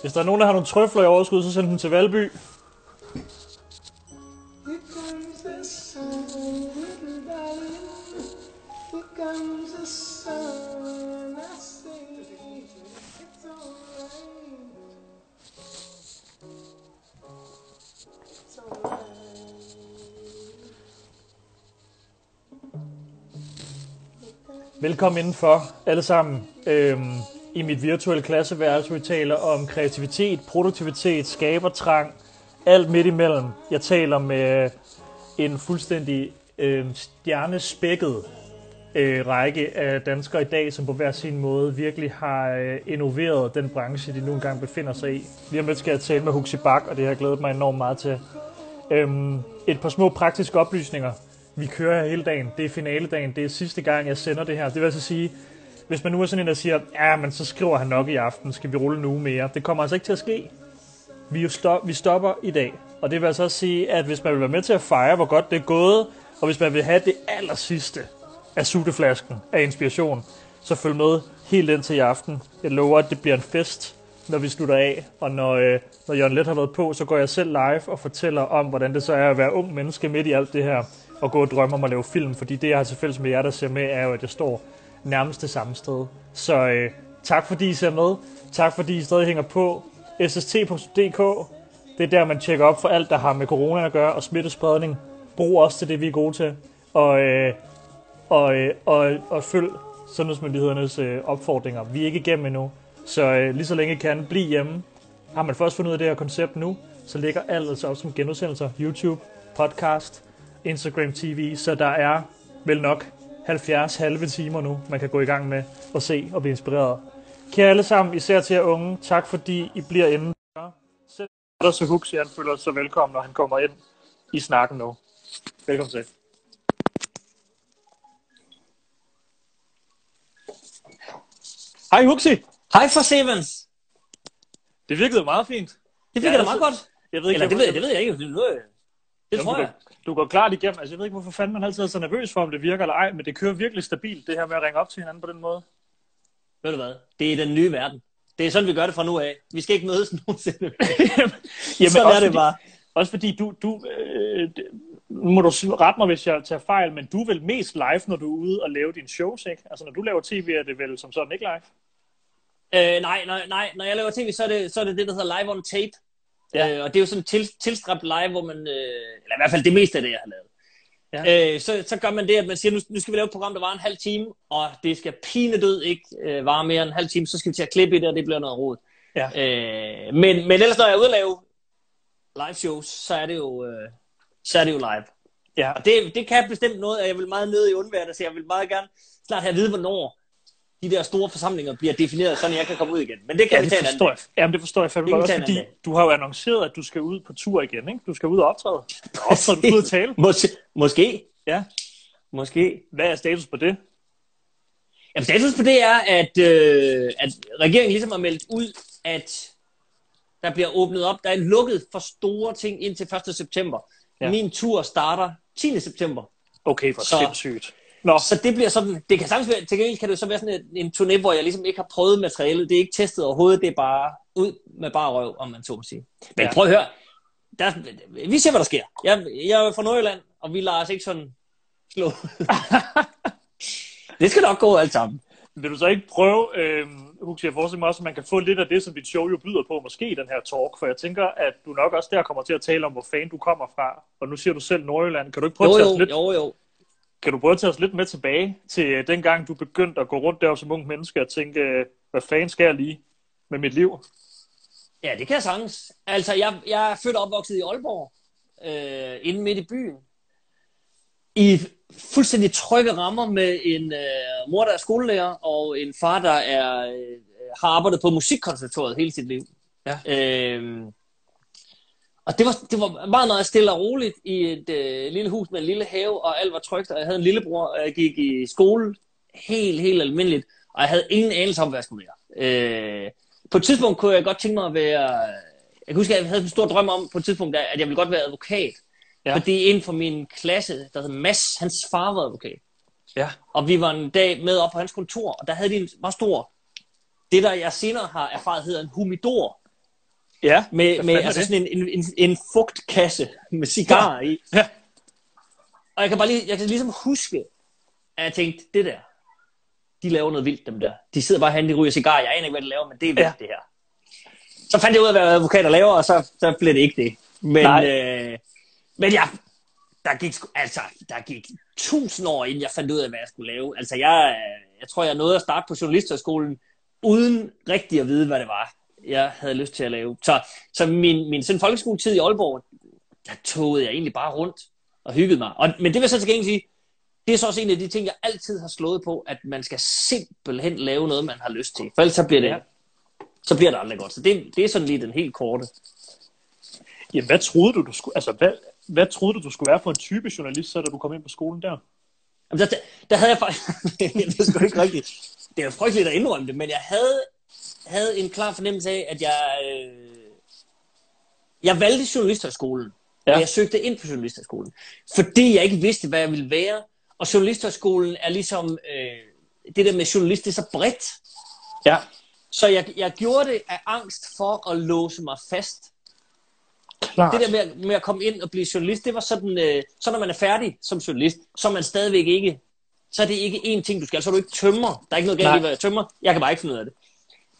Hvis der er nogen, der har nogle trøfler i overskud, så send dem til Valby. The the Velkommen indenfor, alle sammen. Øhm, i mit virtuelle klasseværelse, hvor vi taler om kreativitet, produktivitet, skabertrang, alt midt imellem. Jeg taler med øh, en fuldstændig øh, stjernespækket øh, række af danskere i dag, som på hver sin måde virkelig har øh, innoveret den branche, de nu engang befinder sig i. Lige om lidt skal jeg tale med Huxi Bak, og det har jeg glædet mig enormt meget til. Øhm, et par små praktiske oplysninger. Vi kører her hele dagen. Det er finaledagen. Det er sidste gang, jeg sender det her. Det vil altså sige, hvis man nu er sådan en, der siger, ja, men så skriver han nok i aften, skal vi rulle nu mere. Det kommer altså ikke til at ske. Vi, jo stop, vi stopper i dag. Og det vil altså også sige, at hvis man vil være med til at fejre, hvor godt det er gået, og hvis man vil have det aller sidste af sutteflasken af inspiration, så følg med helt ind til i aften. Jeg lover, at det bliver en fest, når vi slutter af. Og når, øh, når Jørgen Let har været på, så går jeg selv live og fortæller om, hvordan det så er at være ung menneske midt i alt det her, og gå og drømme om at lave film. Fordi det, jeg har til fælles med jer, der ser med, er jo, at jeg står nærmest det samme sted. Så øh, tak fordi I ser med. Tak fordi I stadig hænger på. sst.dk Det er der, man tjekker op for alt, der har med corona at gøre, og smittespredning. Brug også til det, vi er gode til. Og, øh, og, øh, og, og følg sundhedsmyndighedernes øh, opfordringer. Vi er ikke igennem endnu, så øh, lige så længe I kan, bliv hjemme. Har man først fundet ud af det her koncept nu, så ligger alt altså op som genudsendelser. YouTube, podcast, Instagram TV, så der er vel nok 70 halve timer nu, man kan gå i gang med at se og blive inspireret. Kære alle sammen, især til jer unge, tak fordi I bliver inde. Dig så Huxi, han føler sig velkommen, når han kommer ind i snakken nu. Velkommen til. Hej Huxi! Hej for Sevens. Det virkede meget fint. Det fik ja, da meget godt. Jeg ved ikke, Eller det hvorfor- ved, jeg, det ved jeg ikke. Det, det, det Jo, tror du, jeg. går, du går klart igennem. Altså, jeg ved ikke, hvorfor fanden man altid er så nervøs for, om det virker eller ej, men det kører virkelig stabilt, det her med at ringe op til hinanden på den måde. Ved du hvad? Det er den nye verden. Det er sådan, vi gør det fra nu af. Vi skal ikke mødes nogensinde. Jamen, sådan er det fordi, bare. Også fordi du, du øh, må du rette mig, hvis jeg tager fejl, men du er vel mest live, når du er ude og lave dine shows, ikke? Altså, når du laver tv, er det vel som sådan ikke live? Øh, nej, nej, nej, når jeg laver tv, så er det, så er det det, der hedder live on tape. Ja. Øh, og det er jo sådan til, tilstræbt live, hvor man, øh, eller i hvert fald det meste af det, jeg har lavet. Ja. Øh, så, så gør man det, at man siger, nu, nu skal vi lave et program, der var en halv time, og det skal pinedød ikke øh, vare mere end en halv time, så skal vi til at klippe i det, og det bliver noget rod. Ja. Øh, men, men ellers, når jeg er ude at lave live shows, så er det jo, øh, så er det jo live. Ja, Og det, det kan bestemt noget, at jeg vil meget nødig undvære det, så jeg vil meget gerne snart have at vide, hvornår de der store forsamlinger bliver defineret, sådan jeg kan komme ud igen. Men det kan ja vi det tage en anden forstår jeg. Jamen, det forstår jeg fandme godt, også tage fordi anden du har jo annonceret, at du skal ud på tur igen, ikke? Du skal ud og optræde. Optræde, du skal ud og tale. Mås- måske. Ja. Måske. Hvad er status på det? Jamen, status på det er, at, øh, at regeringen ligesom har meldt ud, at der bliver åbnet op. Der er lukket for store ting indtil 1. september. Ja. Min tur starter 10. september. Okay, hvor Så- sindssygt. Nå, Så det bliver sådan, det kan sagtens være, til gengæld kan det så være sådan en, en turné, hvor jeg ligesom ikke har prøvet materialet. Det er ikke testet overhovedet, det er bare ud med bare røv, om man så må sige. Men Ja. prøv at høre, der, vi ser, hvad der sker. Jeg, jeg er fra Nordjylland, og vi lader os ikke sådan slå. det skal nok gå alt sammen. Vil du så ikke prøve, øh, Huxi, jeg forestiller mig også, at man kan få lidt af det, som dit show jo byder på, måske den her talk, for jeg tænker, at du nok også der kommer til at tale om, hvor fan du kommer fra, og nu siger du selv Nordjylland. Kan du ikke prøve Jo, at tage jo, lidt, jo, jo. Kan du prøve at tage os lidt med tilbage til øh, den gang, du begyndte at gå rundt der som ung menneske og tænke, øh, hvad fanden skal jeg lige med mit liv? Ja, det kan jeg sagtens. Altså, jeg, jeg er født og opvokset i Aalborg, øh, inde midt i byen. I fuldstændig trygge rammer med en øh, mor, der er skolelærer, og en far, der er, øh, har arbejdet på musikkonservatoriet hele sit liv. Ja. Øh, og det var, det var meget, meget stille og roligt i et øh, lille hus med en lille have, og alt var trygt, og jeg havde en lillebror, og jeg gik i skole helt, helt almindeligt, og jeg havde ingen anelse om, hvad jeg skulle være. Øh, på et tidspunkt kunne jeg godt tænke mig at være... Jeg kan huske, at jeg havde en stor drøm om på et tidspunkt, at jeg ville godt være advokat. Ja. Fordi inden for min klasse, der hed Mads, hans far var advokat. Ja. Og vi var en dag med op på hans kontor, og der havde de en meget stor, det der jeg senere har erfaret hedder en humidor. Ja, med, med altså det? sådan en, en, en, en fugtkasse med cigarer i. Ja. Og jeg kan bare lige, jeg kan ligesom huske, at jeg tænkte, det der, de laver noget vildt, dem der. De sidder bare herinde, de ryger cigarer. Jeg aner ikke, hvad de laver, men det er vildt, Ja. det her. Så fandt jeg ud af, hvad advokater laver, og så, så blev det ikke det. Men, Nej. øh, men ja, der gik, altså, der gik tusind år, inden jeg fandt ud af, hvad jeg skulle lave. Altså, jeg, øh, jeg tror, jeg nåede at starte på journalisterskolen, uden rigtig at vide, hvad det var, jeg havde lyst til at lave. Så, så min, min sådan folkeskoletid i Aalborg, der togede jeg egentlig bare rundt og hyggede mig. Og, men det vil jeg så til gengæld sige, det er så også en af de ting, jeg altid har slået på, at man skal simpelthen lave noget, man har lyst til. For ellers så bliver det, Ja. så bliver det aldrig godt. Så det, det er sådan lige den helt korte. Jamen, hvad troede du, du skulle, altså, hvad, hvad troede du, du skulle være for en type journalist, så da du kom ind på skolen der? Jamen, der, der, havde jeg faktisk... det er sgu ikke rigtigt. Det er frygteligt at indrømme det, men jeg havde, havde en klar fornemmelse af, at jeg... Øh, jeg valgte journalisterskolen, ja. Og jeg søgte ind på journalisterskolen, fordi jeg ikke vidste, hvad jeg ville være. Og journalisterskolen er ligesom... Øh, det der med journalist, det er så bredt. Ja. Så jeg, jeg gjorde det af angst for at låse mig fast. Klart. Det der med, at- med at komme ind og blive journalist, det var sådan, øh, så når man er færdig som journalist, så er man stadigvæk ikke, så er det ikke én ting, du skal. Så er du ikke tømmer. Der er ikke noget galt i at være tømmer. Jeg kan bare ikke finde ud af det.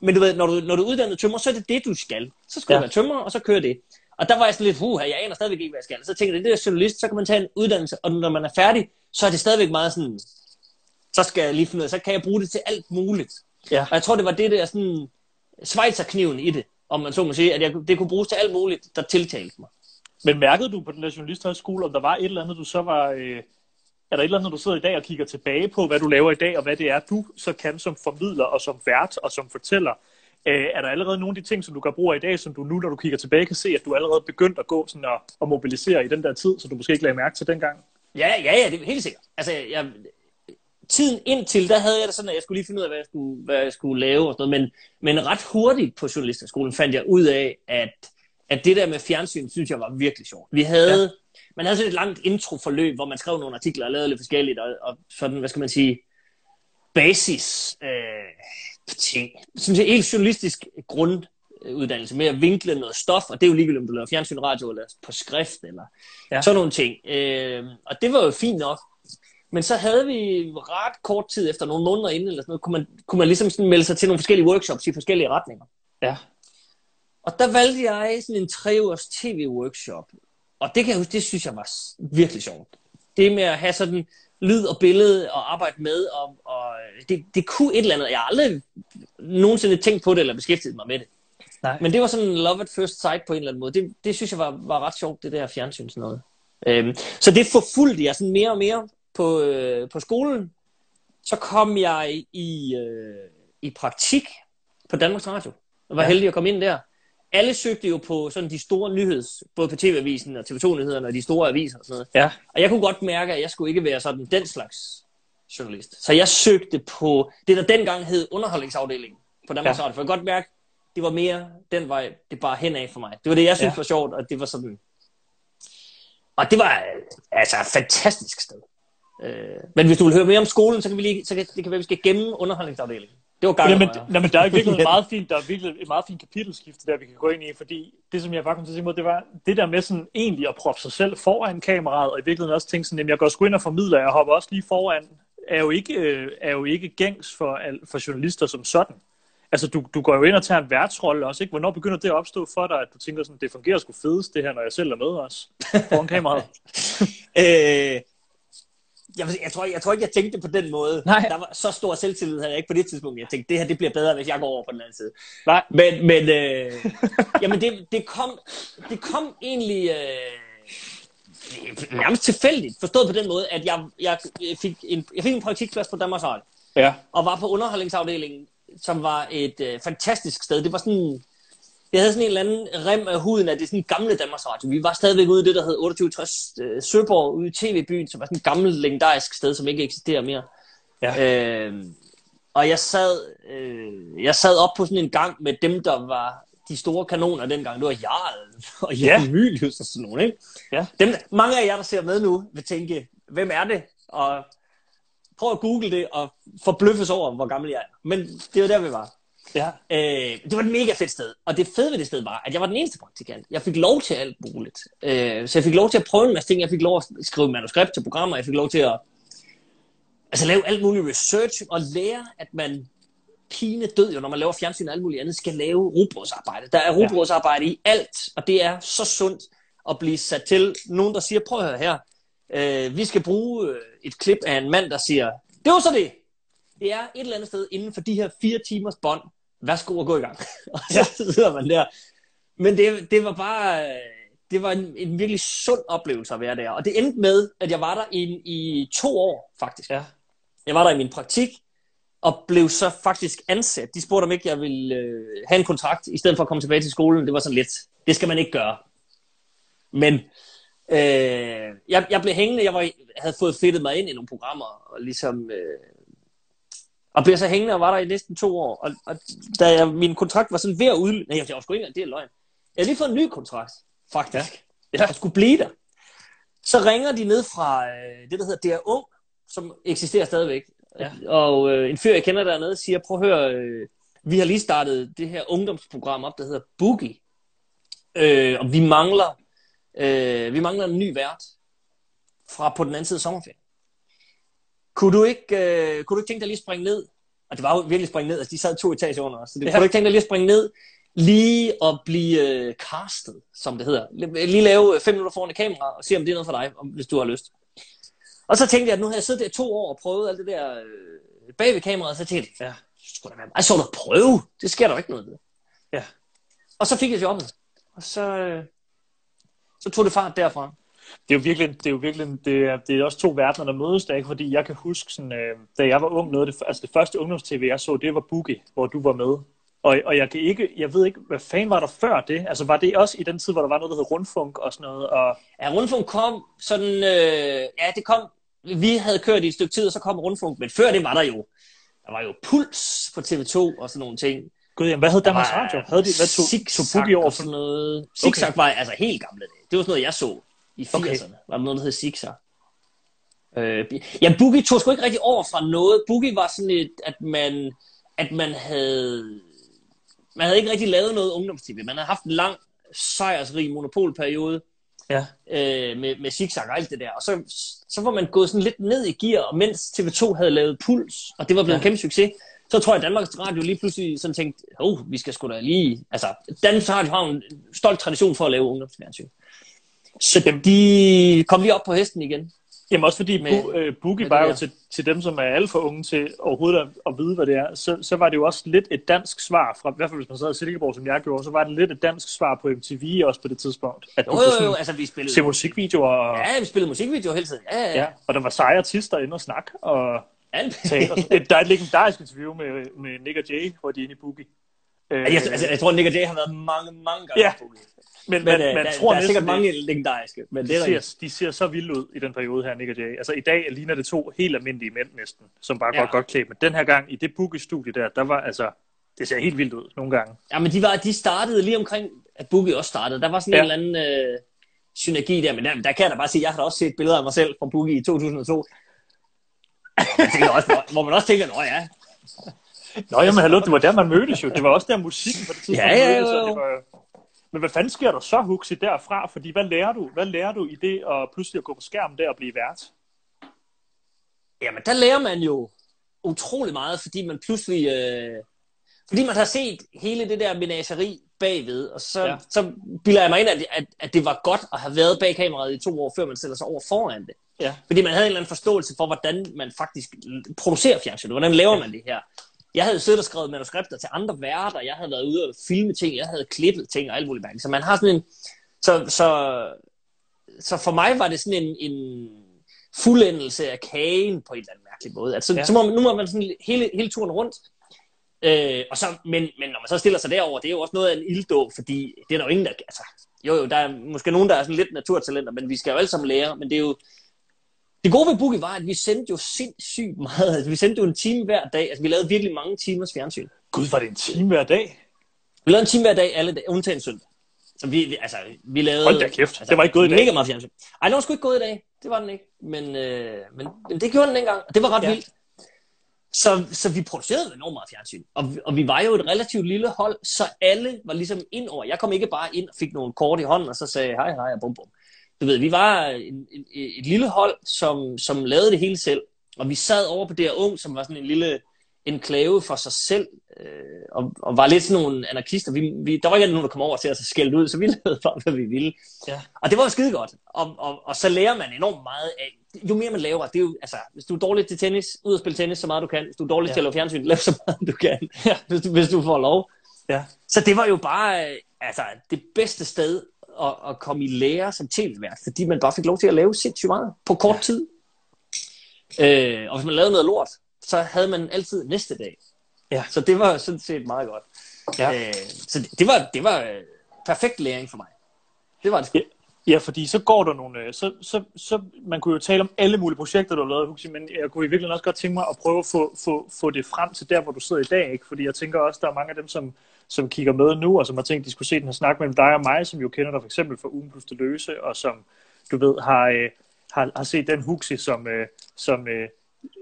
Men du ved, når du, når du er uddannet tømmer, så er det det, du skal. Så skal ja. Du være tømmer, og så kører det. Og der var jeg sådan lidt, huh, jeg aner stadigvæk ikke, hvad jeg skal. Så tænkte jeg, det der journalist, så kan man tage en uddannelse, og når man er færdig, så er det stadigvæk meget sådan, så skal jeg lige finde ud af, så kan jeg bruge det til alt muligt. Ja. Og jeg tror, det var det der sådan, svejserkniven i det, om man så må sige, at jeg, det kunne bruges til alt muligt, der tiltalte mig. Men mærkede du på den der journalisthøjskole, om der var et eller andet, du så var... Øh, er der et eller andet, du sidder i dag og kigger tilbage på, hvad du laver i dag, og hvad det er, du så kan som formidler og som vært og som fortæller? Øh, er der allerede nogle af de ting, som du gør brug af i dag, som du nu, når du kigger tilbage, kan se, at du allerede begyndt at gå sådan og, og mobilisere i den der tid, så du måske ikke lagde mærke til dengang? Ja, ja, ja, det er helt sikkert. Altså, jeg, tiden indtil, der havde jeg det sådan, at jeg skulle lige finde ud af, hvad jeg skulle, hvad jeg skulle lave og sådan noget. Men, men ret hurtigt på journalisterskolen fandt jeg ud af, at, at det der med fjernsyn, synes jeg var virkelig sjovt. Vi havde, ja. Man havde sådan et langt introforløb, hvor man skrev nogle artikler og lavede lidt forskelligt, og, og sådan, hvad skal man sige, basis øh, ting. Synes jeg, helt journalistisk grunduddannelse med at vinkle noget stof, og det er jo ligegyldigt, om du laver fjernsyn, radio eller på skrift, eller ja. Sådan nogle ting. Øh, og det var jo fint nok. Men så havde vi ret kort tid efter nogle måneder inden, eller sådan noget, kunne man, kunne man ligesom sådan melde sig til nogle forskellige workshops i forskellige retninger. Ja. Og der valgte jeg sådan en tre ugers tv-workshop. Og det kan jeg huske, det synes jeg var virkelig sjovt. Det med at have sådan lyd og billede og arbejde med, og, og det, det kunne et eller andet. Jeg har aldrig nogensinde tænkt på det, eller beskæftiget mig med det. Nej. Men det var sådan love at first sight på en eller anden måde. Det, det synes jeg var, var ret sjovt, det der fjernsyn sådan noget. Øhm, så det forfulgte jeg sådan mere og mere på, øh, på skolen. Så kom jeg i, øh, i praktik på Danmarks Radio. Jeg var. Ja. heldig at komme ind der. Alle søgte jo på sådan de store nyheds, både på TV-avisen og TV2-nyhederne og de store aviser og sådan noget. Ja. Og jeg kunne godt mærke, at jeg skulle ikke være sådan den slags journalist. Så jeg søgte på det, der dengang hed underholdningsafdelingen på Danmarks Ja. Radio. For jeg kunne godt mærke, det var mere den vej, det bare henad for mig. Det var det, jeg synes Ja. var sjovt, og det var sådan... Og det var altså et fantastisk sted. Øh, men hvis du vil høre mere om skolen, så kan vi lige, så kan, det kan være, vi skal gemme underholdningsafdelingen. Det var gang Jamen, jamen, der er virkelig et meget fint, der er virkelig et meget fint kapitelskifte, der vi kan gå ind i, fordi det, som jeg bare kom til at sige mod, det var det der med sådan egentlig at proppe sig selv foran kameraet, og i virkeligheden også tænke sådan, jamen, jeg går sgu ind og formidler, jeg hopper også lige foran, er jo ikke, øh, er jo ikke gængs for, for journalister som sådan. Altså, du, du går jo ind og tager en værtsrolle også, ikke? Hvornår begynder det at opstå for dig, at du tænker sådan, det fungerer sgu fedest, det her, når jeg selv er med også, foran kameraet? Øh, jeg, jeg, tror, jeg tror ikke, jeg tænkte på den måde. Nej. Der var så stor selvtillid, havde jeg ikke på det tidspunkt. Jeg tænkte, det her det bliver bedre, hvis jeg går over på den anden side. Nej. Men, men øh, jamen det, det, kom, det kom egentlig øh, nærmest tilfældigt. Forstået på den måde, at jeg, jeg, fik, en, jeg fik en praktikplads på Danmarks Radio. Ja. Og var på underholdningsafdelingen, som var et øh, fantastisk sted. Det var sådan... Det havde sådan en eller anden rem af huden af det sådan gamle Danmarks Radio. Vi var stadigvæk ude i det, der hed 2860 øh, Søborg, ude i TV-byen, som var sådan et gammelt, legendarisk sted, som ikke eksisterer mere. Ja. Øh, og jeg sad, øh, jeg sad op på sådan en gang med dem, der var de store kanoner dengang. Det var Jarl og Jan Ja. Mylius og sådan nogle, ikke? Ja. Dem, mange af jer, der ser med nu, vil tænke, hvem er det? Og prøv at google det og forbløffes over, hvor gammel jeg er. Men det var der, vi var. Ja. Øh, det var et mega fedt sted. Og det fede ved det sted var, at jeg var den eneste praktikant. Jeg fik lov til alt muligt. Øh, så jeg fik lov til at prøve en masse ting. Jeg fik lov at skrive manuskript til programmer. Jeg fik lov til at altså, lave alt muligt research og lære, at man pine død jo, når man laver fjernsyn og alt muligt andet, skal lave rugbrødsarbejde. Der er rugbrødsarbejde i alt, og det er så sundt at blive sat til. Nogen, der siger, prøv at høre her, øh, vi skal bruge øh, et klip af en mand, der siger, det var så det. Det er et eller andet sted inden for de her fire timers bånd. Værsgo at gå i gang. og så sidder man der. Men det, det var bare, det var en, en virkelig sund oplevelse at være der. Og det endte med, at jeg var der i, i to år, faktisk. Ja. Jeg var der i min praktik, og blev så faktisk ansat. De spurgte, om ikke jeg ville øh, have en kontrakt, i stedet for at komme tilbage til skolen. Det var sådan lidt, det skal man ikke gøre. Men øh, jeg, jeg blev hængende, jeg var, havde fået fedtet mig ind i nogle programmer, og ligesom... Øh, og blev så hængende og var der i næsten to år. Og, og da jeg, min kontrakt var sådan ved at udløbe... Nej, jeg var sgu ikke engang, det er løgn. Jeg havde lige fået en ny kontrakt, faktisk. Ja. Jeg skulle blive der. Så ringer de ned fra øh, det, der hedder DR Ung, som eksisterer stadigvæk. Ja. Og øh, en fyr, jeg kender dernede, siger, prøv at høre, øh, vi har lige startet det her ungdomsprogram op, der hedder Boogie. Øh, og vi mangler, øh, vi mangler en ny vært fra på den anden side af sommerferien. Kunne du ikke, øh, kunne du ikke tænke dig lige at springe ned? Og det var jo virkelig springe ned, altså de sad to etager under os. Så det, ja. kunne du ikke tænke dig lige at springe ned, lige at blive øh, castet, som det hedder. Lige lave øh, fem minutter foran et kamera, og se om det er noget for dig, om, hvis du har lyst. Og så tænkte jeg, at nu har jeg siddet der to år og prøvet alt det der øh, bag ved kameraet, så tænkte jeg, ja, skulle da være Ej, så da prøve. Det sker der jo ikke noget ved. Ja. Og så fik jeg jobbet. Og så, øh, så tog det fart derfra. Det er jo virkelig, det er jo virkelig, det er, det er også to verdener, der mødes der, ikke? fordi jeg kan huske, sådan, øh, da jeg var ung, noget det, altså det første ungdomstv, jeg så, det var Boogie, hvor du var med. Og, og jeg kan ikke, jeg ved ikke, hvad fanden var der før det? Altså var det også i den tid, hvor der var noget, der hed Rundfunk og sådan noget? Og... Ja, Rundfunk kom sådan, øh, ja, det kom, vi havde kørt i et stykke tid, og så kom Rundfunk, men før det var der jo, der var jo Puls på TV2 og sådan nogle ting. Gud, jamen, hvad hed Danmarks Radio? Havde de, hvad tog, tog Boogie over for sådan noget? Zigzag okay. var altså helt gamle dage. Det var sådan noget, jeg så i 80'erne. Okay. Var der noget, der hed Zigzag. Øh, ja, Boogie tog sgu ikke rigtig over fra noget. Boogie var sådan et, at man, at man havde, man havde ikke rigtig lavet noget ungdomstv. Man havde haft en lang, sejrsrig monopolperiode ja. øh, med, med zigzag og alt det der. Og så, så var man gået sådan lidt ned i gear, og mens TV2 havde lavet Puls, og det var blevet ja. en kæmpe succes, så tror jeg, at Danmarks Radio lige pludselig sådan tænkte, oh, vi skal sgu da lige... Altså, Danmarks Radio har en stolt tradition for at lave ungdomsfjernsyn. Så de kom lige op på hesten igen. Jamen også fordi med, bu, øh, Boogie var jo til, til dem, som er alt for unge til overhovedet at, at vide, hvad det er, så, så var det jo også lidt et dansk svar, fra, i hvert fald hvis man sad i Silkeborg, som jeg gjorde, så var det lidt et dansk svar på MTV også på det tidspunkt. At jo, jo, jo, altså vi spillede... Se musikvideoer. Og, ja, vi spillede musikvideoer hele tiden. Ja, ja. ja og der var seje artister inde og snak, og tale. Der er et legendarisk interview med, med Nick og Jay, hvor de er inde i Boogie. Ja, jeg, altså, jeg tror, Nick og Jay har været mange, mange gange ja. Men, men, men man der, tror der er sikkert mange legendariske. Men det de, der ser, de ser så vilde ud i den periode her, Nick og Jay. Altså i dag ligner det to helt almindelige mænd næsten, som bare Ja. går godt klædt. Men den her gang i det Boogie-studie der, der var altså, det ser helt vildt ud nogle gange. Ja, men de, var, de startede lige omkring, at Boogie også startede. Der var sådan Ja. ja. en eller anden øh, synergi der, men der, der kan jeg da bare sige, jeg har da også set billeder af mig selv fra Boogie i 2002. Jeg tænker også, hvor, hvor man også tænker, nå ja, Nå, jamen hallo, det var der, man mødtes jo. Det var også der musikken på det tidspunkt Ja, ja, mødtes, og det var... Men hvad fanden sker der så, Huxi, derfra? Fordi hvad lærer du? Hvad lærer du i det at pludselig at gå på skærmen der og blive vært? Jamen, der lærer man jo utrolig meget, fordi man pludselig... Øh, fordi man har set hele det der menageri bagved, og så, Ja. ja. så bilder jeg mig ind, at, at, at det var godt at have været bag kameraet i to år, før man stiller sig over foran det. Ja. Fordi man havde en eller anden forståelse for, hvordan man faktisk producerer fjernsyn. Hvordan laver man det her? Jeg havde siddet og skrevet manuskripter til andre værter, jeg havde været ude og filme ting, jeg havde klippet ting og alt muligt mærkeligt. Så man har sådan en... Så, så, så for mig var det sådan en, en fuldendelse af kagen på en eller anden mærkelig måde. Altså, Ja. så må man, nu må man sådan hele, hele turen rundt. Øh, og så, men, men når man så stiller sig derover, det er jo også noget af en ilddåb, fordi det er der jo ingen, der... Altså, jo, jo, der er måske nogen, der er sådan lidt naturtalenter, men vi skal jo alle sammen lære. Men det er jo... Det gode ved Boogie var, at vi sendte jo sindssygt meget. Altså, vi sendte jo en time hver dag. Altså, vi lavede virkelig mange timers fjernsyn. Gud, var det en time hver dag? Vi lavede en time hver dag, alle dage, undtagen søndag. Så vi, vi, altså, vi lavede... Hold da kæft, det var ikke gået i dag. Mega meget fjernsyn. Ej, det var sgu ikke gået i dag. Det var den ikke. Men, øh, men, men det gjorde den dengang, og det var ret ja. vildt. Så, så vi producerede enormt meget fjernsyn. Og, og vi var jo et relativt lille hold, så alle var ligesom ind over. Jeg kom ikke bare ind og fik nogle kort i hånden, og så sagde hej, hej, og bum, bum. Du ved, vi var en, en, et lille hold, som, som lavede det hele selv. Og vi sad over på det her ung, som var sådan en lille enklave for sig selv, øh, og, og var lidt sådan nogle anarkister. Vi, vi, der var ikke nogen, der kom over til os og skældte ud, så vi lavede bare, hvad vi ville. Ja. Og det var jo skide godt. Og, og, og så lærer man enormt meget af, jo mere man laver, det er jo, altså, hvis du er dårlig til tennis, ud og spille tennis så meget du kan. Hvis du er dårlig ja. til at lave fjernsyn, lav så meget du kan, Ja. hvis, du, hvis du får lov. Ja. Så det var jo bare altså, det bedste sted at, at komme i lære som tv-vært, fordi man bare fik lov til at lave sindssygt meget på kort tid. Øh, og hvis man lavede noget lort, så havde man altid næste dag. Ja. Så det var sådan set meget godt. Ja. Øh, så det, det var, det var øh, perfekt læring for mig. Det var det sgu. Ja. Ja, fordi så går der nogle... Øh, så, så, så, man kunne jo tale om alle mulige projekter, du har lavet, Huxi, men jeg kunne i virkeligheden også godt tænke mig at prøve at få, få, få det frem til der, hvor du sidder i dag. Ikke? Fordi jeg tænker også, der er mange af dem, som, som kigger med nu, og som har tænkt, de skulle se den her snak mellem dig og mig, som jo kender dig for eksempel fra Ugen Plus det Løse, og som, du ved, har, øh, har, har set den Huxi, som, øh, som øh,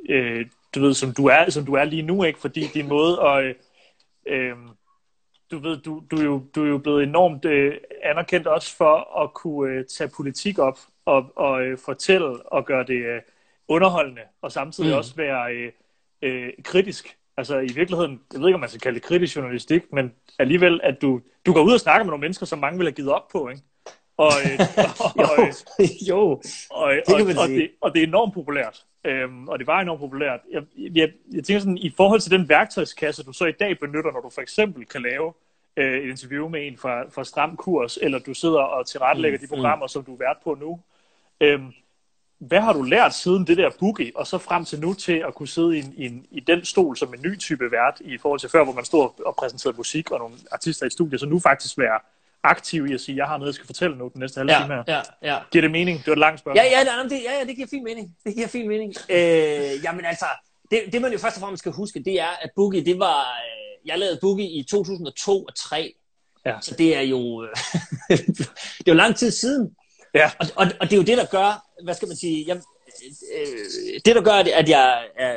øh, du ved, som du er, som du er lige nu, ikke? Fordi din måde at... Øh, øh, du ved, du, du, er jo, du er jo blevet enormt øh, anerkendt også for at kunne øh, tage politik op og, og øh, fortælle og gøre det øh, underholdende, og samtidig Mm. også være øh, øh, kritisk. Altså i virkeligheden, jeg ved ikke, om man skal kalde det kritisk journalistik, men alligevel, at du, du går ud og snakker med nogle mennesker, som mange vil have givet op på, ikke? Og, øh, og, og, Jo, jo. og, kan og, man og, sige. det, og det er enormt populært. Øhm, og det var enormt populært. Jeg, jeg, jeg tænker sådan, i forhold til den værktøjskasse, du så i dag benytter, når du for eksempel kan lave øh, et interview med en fra, fra Stram Kurs, eller du sidder og tilrettelægger Mm, de programmer, som du er vært på nu. Øhm, hvad har du lært siden det der boogie, og så frem til nu til at kunne sidde i, en, i, en, i den stol som en ny type vært, i forhold til før, hvor man stod og præsenterede musik og nogle artister i studiet, så nu faktisk være aktiv i at sige, jeg har noget, jeg skal fortælle nu den næste halve time her. Ja, ja, ja. Giver det mening? Det var et langt spørgsmål. Ja, ja, nej, nej, det, ja, ja, det giver fin mening. Det giver fin mening. Øh, jamen altså, det, det man jo først og fremmest skal huske, det er, at Boogie, det var... Øh, jeg lavede Boogie i 2002 og 3. Ja. Så det er jo... Øh, det er jo lang tid siden. Ja. Og, og, og det er jo det, der gør... Hvad skal man sige? Jeg, øh, det, der gør, at jeg er,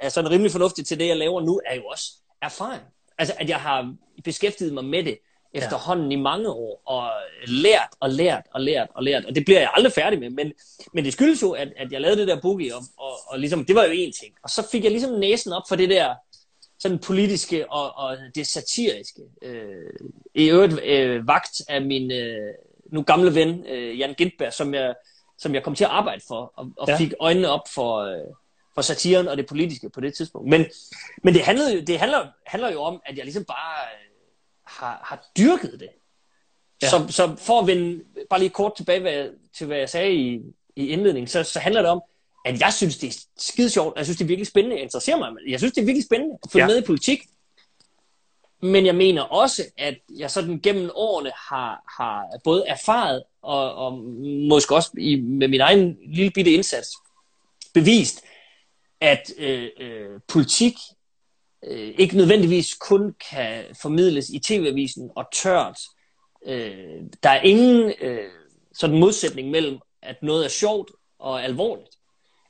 er sådan rimelig fornuftig til det, jeg laver nu, er jo også erfaring. Altså, at jeg har beskæftiget mig med det efterhånden i mange år, og lært og lært og lært og lært, og det bliver jeg aldrig færdig med, men, men det skyldes jo, at, at jeg lavede det der boogie, og, og, og ligesom, det var jo en ting. Og så fik jeg ligesom næsen op for det der sådan politiske og, og det satiriske. Øh, I øvrigt øh, vagt af min øh, nu gamle ven, øh, Jan Gintberg, som jeg, som jeg kom til at arbejde for, og, og Ja. ja. fik øjnene op for, øh, for satiren og det politiske på det tidspunkt. Men, men det, handlede, jo- det handler, handler jo om, at jeg ligesom bare øh, har, har dyrket det. Ja. Så, så for at vende bare lige kort tilbage hvad, til, hvad jeg sagde i, i indledningen, så, så handler det om, at jeg synes, det er skide sjovt, jeg synes, det er virkelig spændende. Jeg interesserer mig. Jeg synes, det er virkelig spændende at følge ja. med i politik. Men jeg mener også, at jeg sådan gennem årene har, har både erfaret og, og måske også i, med min egen lille bitte indsats bevist, at øh, øh, politik øh, ikke nødvendigvis kun kan formidles i tv-avisen og tørt. Øh, der er ingen øh, sådan modsætning mellem, at noget er sjovt og alvorligt.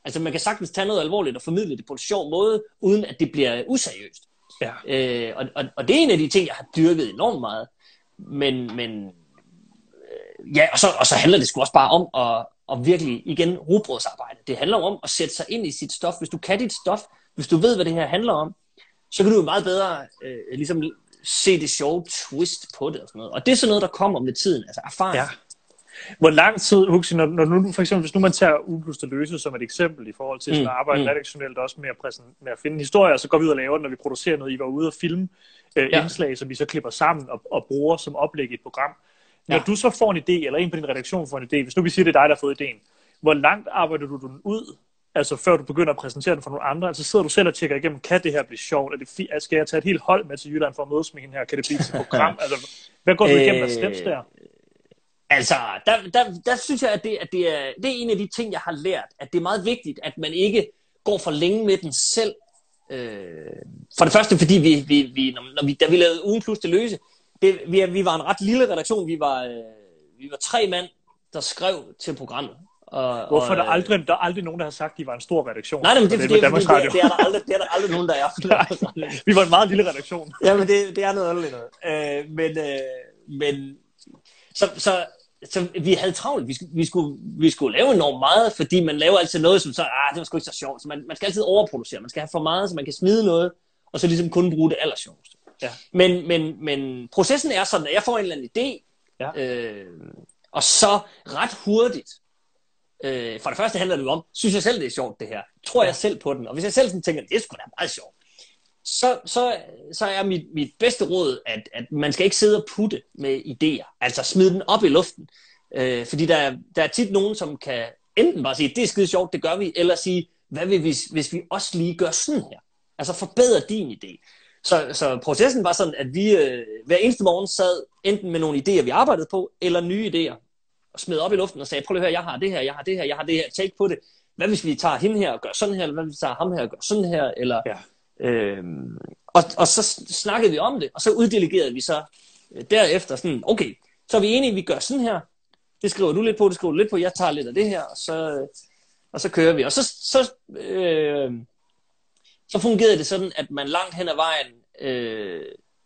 Altså man kan sagtens tage noget alvorligt og formidle det på en sjov måde, uden at det bliver useriøst. Ja. Øh, og, og, og det er en af de ting, jeg har dyrket enormt meget. Men, men øh, ja, og så, og så handler det sgu også bare om at, at virkelig, igen, rugbrødsarbejde. Det handler om at sætte sig ind i sit stof. Hvis du kan dit stof, hvis du ved, hvad det her handler om, så kan du jo meget bedre øh, ligesom se det sjove twist på det og sådan noget. Og det er sådan noget, der kommer med tiden, altså erfaring. Ja. Hvor lang tid, Huxi, når, når nu, for eksempel, hvis nu man tager Ugen plus det løse som et eksempel i forhold til sådan at Mm, arbejde mm. redaktionelt også med at, præsen, med at finde en historie, og så går vi ud og laver det, når vi producerer noget. I var ude og filme øh, Ja. indslag, som vi så klipper sammen og, og bruger som oplæg i et program. Når Ja. du så får en idé, eller en på din redaktion får en idé, hvis nu vi siger, det er dig, der har fået idéen, hvor langt arbejder du den ud, altså før du begynder at præsentere den for nogle andre? Altså sidder du selv og tjekker igennem, kan det her blive sjovt? Er det fi- skal jeg tage et helt hold med til Jylland for at mødes med hende her? Kan det blive til et program? altså, hvad går du igennem af Øh, steps der? Altså, der, der, der synes jeg, at, det, at det, er, det er en af de ting, jeg har lært, at det er meget vigtigt, at man ikke går for længe med den selv. Øh, for det første, fordi vi, vi, vi, når, når vi, da vi lavede Ugen Plus det løse, det, vi, vi var en ret lille redaktion. Vi var, øh, vi var tre mand, der skrev til programmet. Og, Hvorfor er der og, øh, aldrig, der er aldrig nogen, der har sagt, at de var en stor redaktion? Nej, nej, men det, er fordi, det, Danmarks det, det, Radio. det, er der aldrig, det er der aldrig nogen, der er. Vi var en meget lille redaktion. Ja, men det, det er noget underligt noget. Øh, men, øh, men så, så, så vi havde travlt. Vi skulle, vi, skulle, vi skulle lave enormt meget, fordi man laver altid noget, som så, ah, det var sgu ikke så sjovt. Så man, man skal altid overproducere. Man skal have for meget, så man kan smide noget, og så ligesom kun bruge det allersjoveste. Ja. Men, men, men processen er sådan, at jeg får en eller anden idé, Ja. øh, og så ret hurtigt, øh, for det første handler det om, synes jeg selv, det er sjovt det her? Tror jeg selv på den? Og hvis jeg selv sådan tænker, det er sgu da meget sjovt, så, så, så er mit, mit bedste råd, at, at man skal ikke sidde og putte med idéer. Altså smide den op i luften. Øh, fordi der, er- der er tit nogen, som kan enten bare sige, det er skide sjovt, det gør vi, eller sige, hvad vil vi, hvis vi også lige gør sådan her? Altså forbedre din idé. Så, så processen var sådan, at vi øh, hver eneste morgen sad enten med nogle idéer, vi arbejdede på, eller nye idéer, og smed op i luften og sagde, prøv lige at høre, jeg har det her, jeg har det her, jeg har det her, take på det. Hvad hvis vi tager hende her og gør sådan her, eller hvad hvis vi tager ham her og gør sådan her, eller... Ja. Øhm, og, og så snakkede vi om det, og så uddelegerede vi så øh, derefter sådan, okay, så er vi enige, vi gør sådan her, det skriver du lidt på, det skriver du lidt på, jeg tager lidt af det her, og så, og så kører vi. Og så, så, øh, så fungerede det sådan, at man langt hen ad vejen, øh,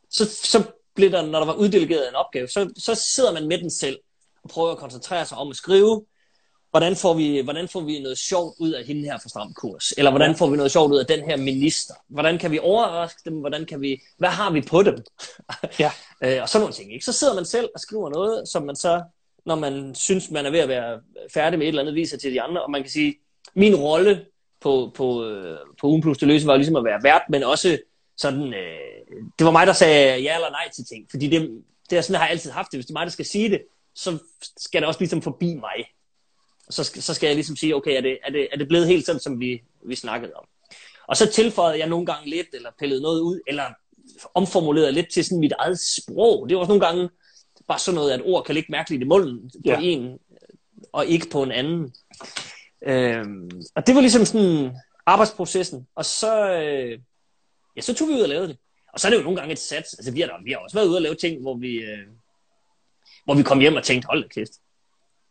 så, så blev der, når der var uddelegeret en opgave, så, så sidder man med den selv, prøver at koncentrere sig om at skrive, hvordan får vi, hvordan får vi noget sjovt ud af hende her fra Stram Kurs? Eller hvordan får vi noget sjovt ud af den her minister? Hvordan kan vi overraske dem? Hvordan kan vi, hvad har vi på dem? Ja. øh, og sådan nogle ting. Ikke? Så sidder man selv og skriver noget, som man så, når man synes, man er ved at være færdig med et eller andet, viser til de andre. Og man kan sige, min rolle på, på, øh, på Ugen Plus løse var ligesom at være vært, men også sådan, øh, det var mig, der sagde ja eller nej til ting. Fordi det, det er sådan, har jeg altid haft det. Hvis det er mig, der skal sige det, så skal det også ligesom forbi mig. Så så skal jeg ligesom sige, okay, er det, er det, er det blevet helt sådan, som vi, vi snakkede om? Og så tilføjede jeg nogle gange lidt, eller pillede noget ud, eller omformulerede lidt til sådan mit eget sprog. Det var også nogle gange bare sådan noget, at ord kan ligge mærkeligt i munden på Ja. en, og ikke på en anden. Øhm, og det var ligesom sådan arbejdsprocessen. Og så, øh, ja, så tog vi ud og lavede det. Og så er det jo nogle gange et sats. Altså, vi har, da, vi har også været ude og lave ting, hvor vi, øh, hvor vi kom hjem og tænkte, hold da kæft,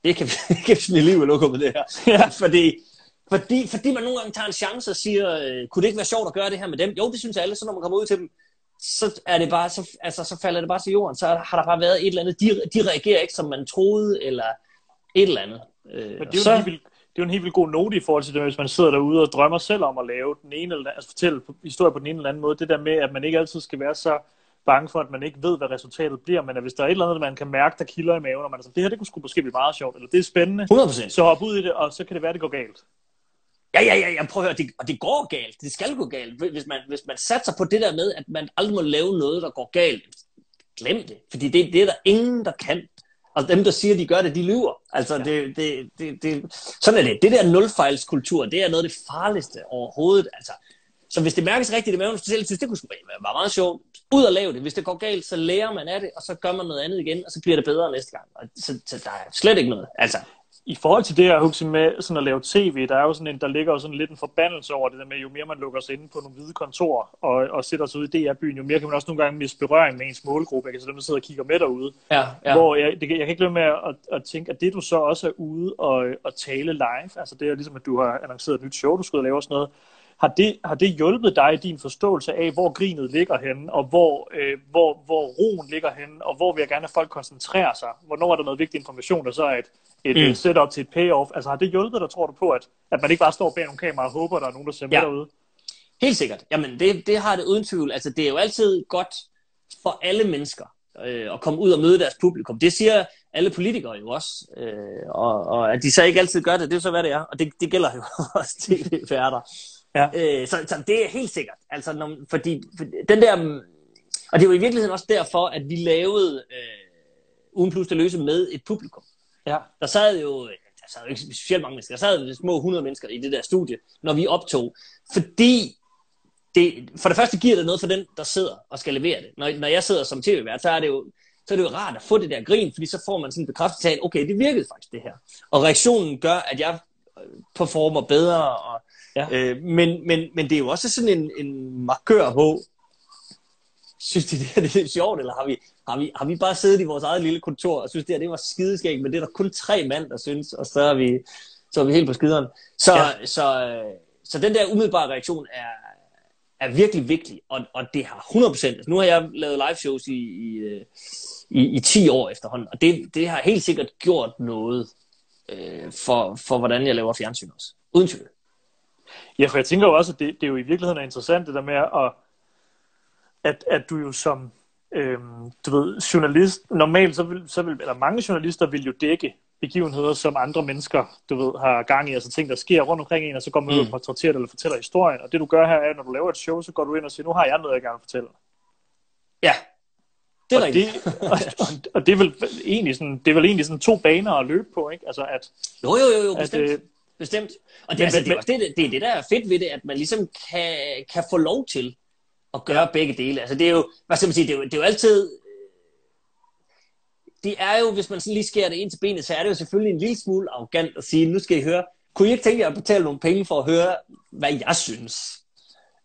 det kan vi, kan vi liv og lukke med det her. Ja. fordi, fordi, fordi man nogle gange tager en chance og siger, øh, kunne det ikke være sjovt at gøre det her med dem? Jo, det synes alle. Så når man kommer ud til dem, så er det bare, så, altså, så falder det bare til jorden. Så har der bare været et eller andet. De, de reagerer ikke, som man troede, eller et eller andet. Øh, Men det er, jo så, en helt vildt, det er jo en helt vildt god note i forhold til det, hvis man sidder derude og drømmer selv om at lave den ene eller altså fortælle historie på den ene eller anden måde. Det der med, at man ikke altid skal være så bange for, at man ikke ved, hvad resultatet bliver, men at hvis der er et eller andet, man kan mærke, der kilder i maven, og man er sådan, det her, det kunne sgu måske blive meget sjovt, eller det er spændende, 100%. så hop ud i det, og så kan det være, det går galt. Ja, ja, ja, ja, prøv at høre, det, og det går galt. Det skal gå galt. Hvis man, hvis man satser på det der med, at man aldrig må lave noget, der går galt, glem det. Fordi det, det er der ingen, der kan. Og dem, der siger, de gør det, de lyver. Altså, ja. det, det, det, det, sådan er det. Det der nulfejlskultur, det er noget af det farligste overhovedet. Altså, så hvis det mærkes rigtigt i maven, så selv synes, det kunne være meget sjovt. Ud og lave det. Hvis det går galt, så lærer man af det, og så gør man noget andet igen, og så bliver det bedre næste gang. Og så, så der er slet ikke noget. Altså, I forhold til det her, Huxi, med sådan at lave tv, der er jo sådan en, der ligger jo sådan lidt en forbandelse over det der med, jo mere man lukker sig inde på nogle hvide kontorer og, og sætter sig ud i DR-byen, jo mere kan man også nogle gange miste berøring med ens målgruppe. Jeg kan så dem, der sidder og kigger med derude. ja, Ja. Hvor jeg, det, kan- jeg kan ikke lade med at, at tænke, at det du så også er ude og, og tale live, altså det er ligesom, at du har annonceret et nyt show, du og lave og sådan noget, har det, har det hjulpet dig i din forståelse af, hvor grinet ligger henne, og hvor, øh, hvor, hvor roen ligger henne, og hvor vil jeg gerne, at folk koncentrerer sig? Hvornår er der noget vigtig information, der så er et, et Mm. setup til et payoff? Altså har det hjulpet dig, tror du på, at, at man ikke bare står bag nogle kameraer og håber, at der er nogen, der ser med Ja. derude? Helt sikkert. Jamen, det, det har det uden tvivl. Altså, det er jo altid godt for alle mennesker øh, at komme ud og møde deres publikum. Det siger alle politikere jo også. Øh, og, og at de så ikke altid gør det, det er så, hvad det er. Og det, det gælder jo også tv-færder. Ja. Øh, så, så det er helt sikkert. Altså, når, fordi, for den der... Og det var i virkeligheden også derfor, at vi lavede øh, Ugen Plus det løse med et publikum. Ja. Der sad jo, der sad jo ikke specielt mange mennesker, der sad jo små 100 mennesker i det der studie, når vi optog. Fordi det, for det første giver det noget for den, der sidder og skal levere det. Når, når jeg sidder som tv-vært, så er det jo så er det jo rart at få det der grin, fordi så får man sådan en bekræftelse af, okay, det virkede faktisk det her. Og reaktionen gør, at jeg øh, performer bedre. Og, Ja. øh, men, men, men det er jo også sådan en, en markør på, synes de det her det er sjovt, eller har vi, har, vi, har vi bare siddet i vores eget lille kontor og synes det her det var skideskægt, men det er der kun tre mand, der synes, og så er vi, så var vi helt på skideren. Så, Ja. ja. så, øh, så den der umiddelbare reaktion er, er virkelig vigtig, og, og det har 100%, altså nu har jeg lavet live shows i, i, øh, i, i 10 år efterhånden, og det, det har helt sikkert gjort noget øh, for, for, hvordan jeg laver fjernsyn også. Uden tvivl. Ja, for jeg tænker jo også, at det, det er jo i virkeligheden er interessant, det der med, at, at, at du jo som øhm, du ved, journalist, normalt så vil, så vil, eller mange journalister vil jo dække begivenheder, som andre mennesker, du ved, har gang i, altså ting, der sker rundt omkring en, og så går man ud og Mm. portrætterer eller fortæller historien, og det du gør her er, når du laver et show, så går du ind og siger, nu har jeg noget, jeg gerne vil fortælle. Ja, det er og rigtigt. det, og, og, og det, er vel egentlig sådan, det er vel egentlig sådan to baner at løbe på, ikke? Altså at, Jo, jo, jo, jo at bestemt. øh, Bestemt. Og det, Men- altså, det, er også det, det er det, der er fedt ved det, at man ligesom kan, kan få lov til at gøre begge dele. Altså det er jo, hvad skal man sige, det er jo, det er jo altid... Det er jo, hvis man sådan lige skærer det ind til benet, så er det jo selvfølgelig en lille smule arrogant at sige, nu skal I høre, kunne I ikke tænke jer at betale nogle penge for at høre, hvad jeg synes?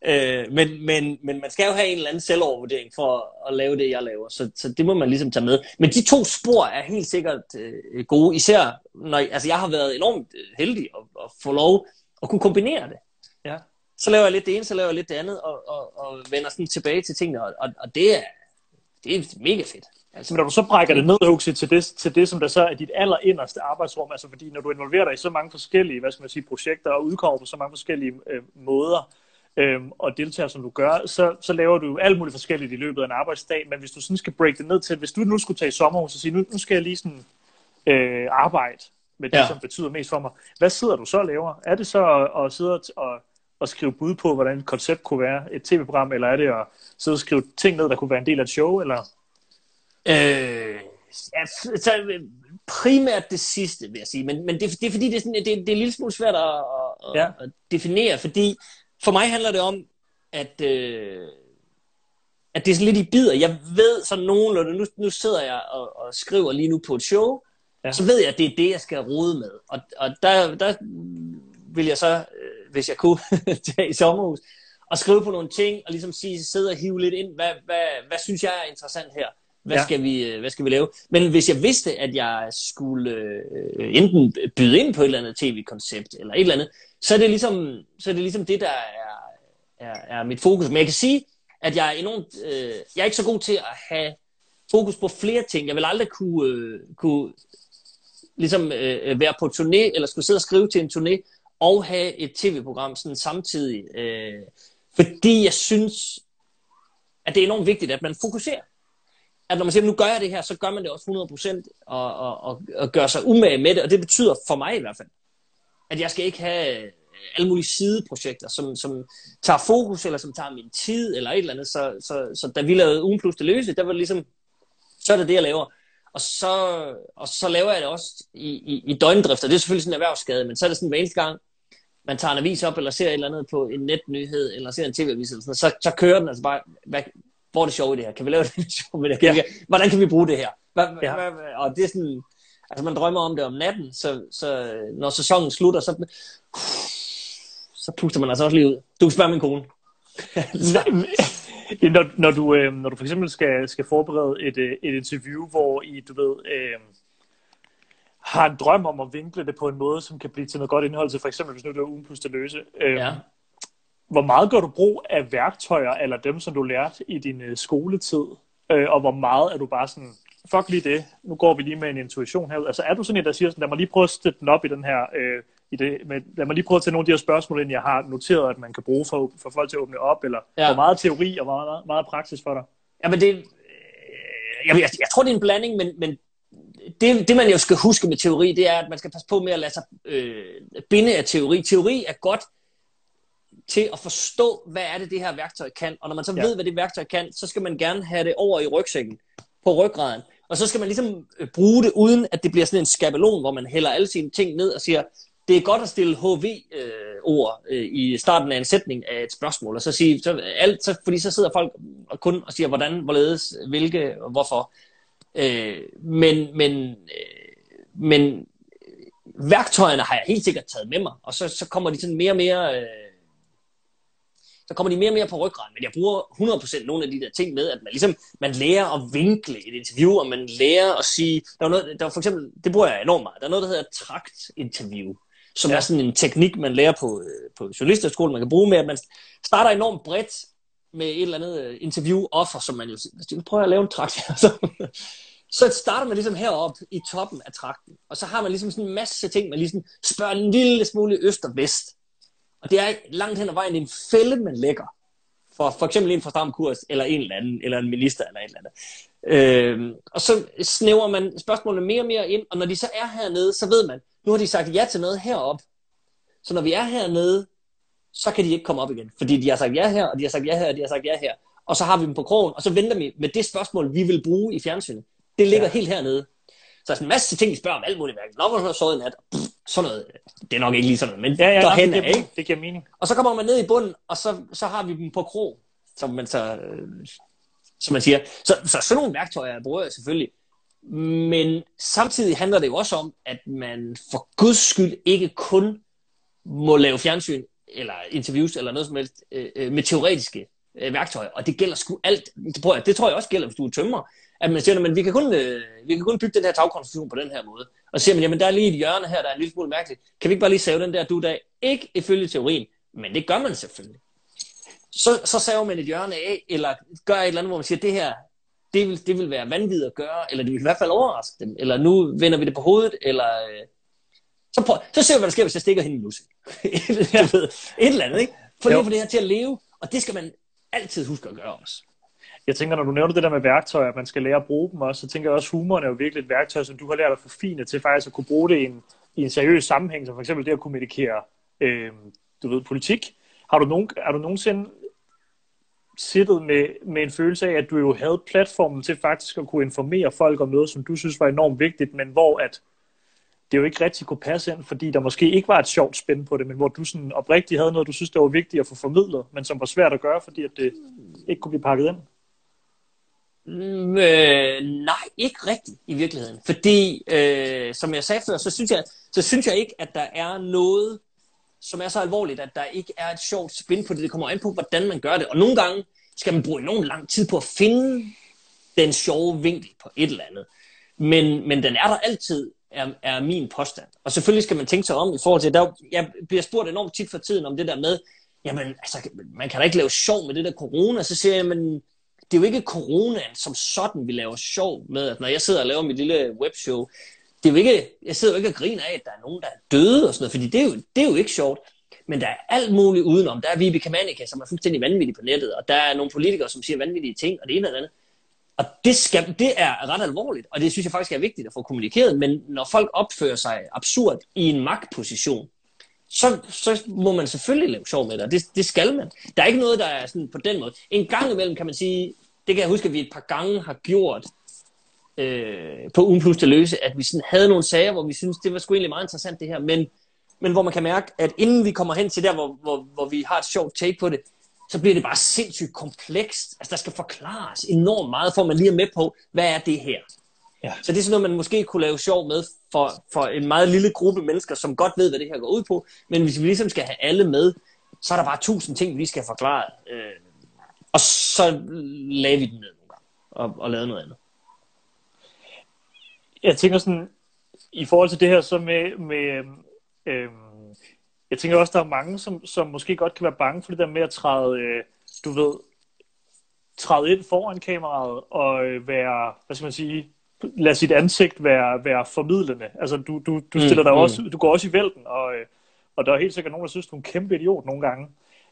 Øh, men, men, men man skal jo have en eller anden selvovervurdering for at lave det, jeg laver. Så, så det må man ligesom tage med. Men de to spor er helt sikkert øh, gode, især når altså jeg har været enormt øh, heldig at, at få lov at kunne kombinere det. ja. Så laver jeg lidt det ene, så laver jeg lidt det andet, og, og, og vender sådan tilbage til tingene, og, og, og det, er, det er mega fedt. Altså, Men når du så brækker det ned, Huxi, til det, til det, som der så er dit allerinderste arbejdsrum, altså fordi når du involverer dig i så mange forskellige, hvad skal man sige, projekter og udkommer på så mange forskellige øh, måder, øh, og deltager som du gør, så, så laver du alt muligt forskelligt i løbet af en arbejdsdag, men hvis du sådan skal break det ned til, hvis du nu skulle tage i sommerhus og sige, nu, nu skal jeg lige sådan øh, arbejde med det, ja. Som betyder mest for mig, hvad sidder du så og laver? Er det så at, at sidde og, og, skrive bud på, hvordan et koncept kunne være et tv-program, eller er det at sidde og skrive ting ned, der kunne være en del af et show, eller... Øh, ja, så, primært det sidste, vil jeg sige. Men, men det, det er fordi, det er, sådan, det, det er en lille smule svært at, at, ja. at definere, fordi for mig handler det om, at, øh, at det er sådan lidt i bider. Jeg ved sådan nogenlunde, nu, nu sidder jeg og, og skriver lige nu på et show, Ja. så ved jeg, at det er det, jeg skal rode med. Og, og der, der vil jeg så, øh, hvis jeg kunne, tage i sommerhus, og skrive på nogle ting, og ligesom sige, sidde og hive lidt ind, hvad, hvad, hvad synes jeg er interessant her? Hvad, Ja. ja. skal vi, øh, hvad skal vi lave? Men hvis jeg vidste, at jeg skulle øh, enten byde ind på et eller andet tv-koncept, eller et eller andet, så er det ligesom, så er det, ligesom det, der er, er, er mit fokus. Men jeg kan sige, at jeg er enormt, øh, jeg er ikke så god til at have fokus på flere ting. Jeg vil aldrig kunne, øh, kunne ligesom øh, øh være på turné, eller skulle sidde og skrive til en turné, og have et tv-program sådan samtidig. Øh, fordi jeg synes, at det er enormt vigtigt, at man fokuserer. At når man siger, nu gør jeg det her, så gør man det også 100% og, og, og, og gør sig umage med det. Og det betyder for mig i hvert fald, at jeg skal ikke have øh, alle mulige sideprojekter, som, som tager fokus, eller som tager min tid, eller et eller andet. Så, så, så da vi lavede Ugen Plus det løse, der var det ligesom, så er det det, jeg laver. Og så, og så laver jeg det også i, i, i døgndrift, og det er selvfølgelig sådan en erhvervsskade, men så er det sådan hver eneste gang, man tager en avis op, eller ser et eller andet på en netnyhed, eller ser en tv-avis, eller sådan så, så kører den altså bare, hvad, hvor er det sjovt i det her? Kan vi lave det sjovt med det her? Vi, hvordan kan vi bruge det her? Hvad, Ja. ja. hvad, og det er sådan, altså man drømmer om det om natten, så, så når sæsonen slutter, så, så puster man altså også lige ud. Du kan spørge min kone. Når, når, du, øh, når du for eksempel skal, skal forberede et, øh, et interview, hvor I, du ved, øh, har en drøm om at vinkle det på en måde, som kan blive til noget godt indhold til, for eksempel hvis nu det er ugen plus det løse. Øh, Ja. Hvor meget gør du brug af værktøjer, eller dem, som du lærte i din øh, skoletid? Øh, og hvor meget er du bare sådan, fuck lige det, nu går vi lige med en intuition herud. Altså er du sådan en, der siger sådan, lad mig lige prøve at støtte den op i den her, øh, i det, med, lad mig lige prøve at tage nogle af de her spørgsmål ind, jeg har noteret, at man kan bruge for, for folk til at åbne op, eller ja. Hvor meget teori og hvor meget, meget praksis for dig? Ja, men det, øh, jeg, jeg, jeg tror, det er en blanding, men, men det, det, man jo skal huske med teori, det er, at man skal passe på med at lade sig øh, binde af teori. Teori er godt til at forstå, hvad er det, det her værktøj kan. Og når man så ja. ved, hvad det værktøj kan, så skal man gerne have det over i rygsækken, på ryggraden. Og så skal man ligesom øh, bruge det, uden at det bliver sådan en skabelon, hvor man hælder alle sine ting ned og siger, det er godt at stille HV-ord øh, øh, i starten af en sætning af et spørgsmål, og så sige, så alt, så, fordi så sidder folk og kun og siger, hvordan, hvorledes, hvilke og hvorfor. Øh, men, men, øh, men øh, værktøjerne har jeg helt sikkert taget med mig, og så, så kommer de sådan mere og mere... Øh, så kommer de mere og mere på ryggraden, men jeg bruger 100% nogle af de der ting med, at man ligesom, man lærer at vinkle et interview, og man lærer at sige, der er noget, der er for eksempel, det bruger jeg enormt meget, der er noget, der hedder trakt interview, som ja. er sådan en teknik, man lærer på, øh, på journalisterskolen, man kan bruge med, at man starter enormt bredt med et eller andet øh, interview-offer, som man jo siger, prøver at lave en trakt. Så, så starter man ligesom heroppe i toppen af trakten, og så har man ligesom sådan en masse ting, man ligesom spørger en lille smule øst og vest. Og det er langt hen ad vejen en fælde, man lægger. For for eksempel en fra Stram Kurs, eller en eller anden, eller en minister, eller et eller andet. Øh, og så snæver man spørgsmålene mere og mere ind, og når de så er hernede, så ved man, nu har de sagt ja til noget herop. Så når vi er hernede, så kan de ikke komme op igen. Fordi de har sagt ja her, og de har sagt ja her, og de har sagt ja her. Og så har vi dem på krogen, og så venter vi med det spørgsmål, vi vil bruge i fjernsynet. Det ligger ja. helt hernede. Så der er en masse ting, de spørger om alt muligt. Når man har sovet i nat, pff, sådan noget, det er nok ikke lige sådan noget, men Ja, ja, derhen det, giver, ikke? det giver mening. Og så kommer man ned i bunden, og så, så har vi dem på krog, som man så, øh, som man siger. Så, så sådan nogle værktøjer bruger jeg selvfølgelig. Men samtidig handler det jo også om, at man for guds skyld ikke kun må lave fjernsyn eller interviews eller noget som helst øh, øh, med teoretiske øh, værktøjer. Og det gælder sgu alt. Det tror, jeg, det tror jeg også gælder, hvis du er tømrer. At man siger, at vi kan, kun, øh, vi kan kun bygge den her tagkonstruktion på den her måde. Og siger man, jamen der er lige et hjørne her, der er en lille smule mærkeligt. Kan vi ikke bare lige save den der du dag? Ikke ifølge teorien, men det gør man selvfølgelig. Så, så saver man et hjørne af, eller gør et eller andet, hvor man siger, det her, det vil, det vil være vanvittigt at gøre, eller det vil i hvert fald overraske dem, eller nu vender vi det på hovedet, eller... Øh, så, prøv, så ser vi, hvad der sker, hvis jeg stikker hende i lusse. et, ved, et eller andet, ikke? For lige få det her til at leve, og det skal man altid huske at gøre også. Jeg tænker, når du nævner det der med værktøjer, at man skal lære at bruge dem også, så tænker jeg også, at humoren er jo virkelig et værktøj, som du har lært at forfine til faktisk at kunne bruge det i en, i en seriøs sammenhæng, som for eksempel det at kommunikere, øh, du ved, politik. Har du, nogen, har du nogensinde siddet med, med en følelse af, at du jo havde platformen til faktisk at kunne informere folk om noget, som du synes var enormt vigtigt, men hvor at det jo ikke rigtig kunne passe ind, fordi der måske ikke var et sjovt spænd på det, men hvor du sådan oprigtigt havde noget, du synes, det var vigtigt at få formidlet, men som var svært at gøre, fordi at det ikke kunne blive pakket ind? Mm, øh, nej, ikke rigtigt i virkeligheden. Fordi, øh, som jeg sagde før, så synes, jeg, så synes jeg ikke, at der er noget, som er så alvorligt, at der ikke er et sjovt spin på det. Det kommer an på, hvordan man gør det. Og nogle gange skal man bruge enormt lang tid på at finde den sjove vinkel på et eller andet. Men, men den er der altid, er, er min påstand. Og selvfølgelig skal man tænke sig om i forhold til, der, jeg bliver spurgt enormt tit for tiden om det der med, jamen, altså, man kan da ikke lave sjov med det der corona. Så siger jeg, men det er jo ikke coronaen som sådan, vi laver sjov med, at når jeg sidder og laver mit lille webshow, det er jo ikke, jeg sidder jo ikke og griner af, at der er nogen, der er døde og sådan noget, fordi det er jo, det er jo ikke sjovt. Men der er alt muligt udenom. Der er Vibeke Manica, som er fuldstændig vanvittig på nettet, og der er nogle politikere, som siger vanvittige ting, og det ene og det andet. Og det, skal, det er ret alvorligt, og det synes jeg faktisk er vigtigt at få kommunikeret, men når folk opfører sig absurd i en magtposition, så, så må man selvfølgelig lave sjov med det, og det, det skal man. Der er ikke noget, der er sådan på den måde. En gang imellem kan man sige, det kan jeg huske, at vi et par gange har gjort øh, på Ugen Plus til Løse, at vi sådan havde nogle sager, hvor vi synes det var sgu egentlig meget interessant det her, men, men hvor man kan mærke, at inden vi kommer hen til der, hvor, hvor, hvor vi har et sjovt take på det, så bliver det bare sindssygt komplekst. Altså, der skal forklares enormt meget, for at man lige er med på, hvad er det her? Ja. Så det er sådan noget, man måske kunne lave sjov med for, for en meget lille gruppe mennesker, som godt ved, hvad det her går ud på. Men hvis vi ligesom skal have alle med, så er der bare tusind ting, vi lige skal have forklaret. Øh, og så lagde vi den ned nogle gange og, og lavede noget andet. Jeg tænker sådan, i forhold til det her så med, med øhm, jeg tænker også, der er mange, som, som måske godt kan være bange for det der med at træde, øh, du ved, træde ind foran kameraet og øh, være, hvad skal man sige, lad sit ansigt være, være formidlende. Altså, du, du, du stiller dig mm. også, du går også i vælten, og, øh, og der er helt sikkert nogen, der synes, du er en kæmpe idiot nogle gange.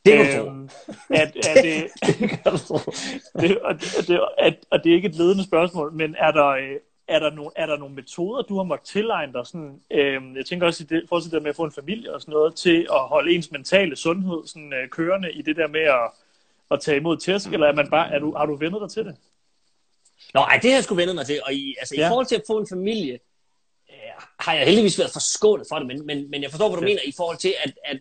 Det kan tro. Øhm, at, at det, Det og, det, at, og det er ikke et ledende spørgsmål, men er der, øh, er der, nogle, er der nogle metoder, du har måttet tilegne dig? Sådan, øh, jeg tænker også i det, til det der med at få en familie og sådan noget, til at holde ens mentale sundhed sådan, øh, kørende i det der med at, at tage imod tæsk, eller er man bare, er du, har du vendet dig til det? Nå, ej, det har jeg sgu vendet mig til. Og i, altså, Ja. i forhold til at få en familie, øh, har jeg heldigvis været forskånet for det, men, men, men jeg forstår, hvad du Ja. mener i forhold til, at, at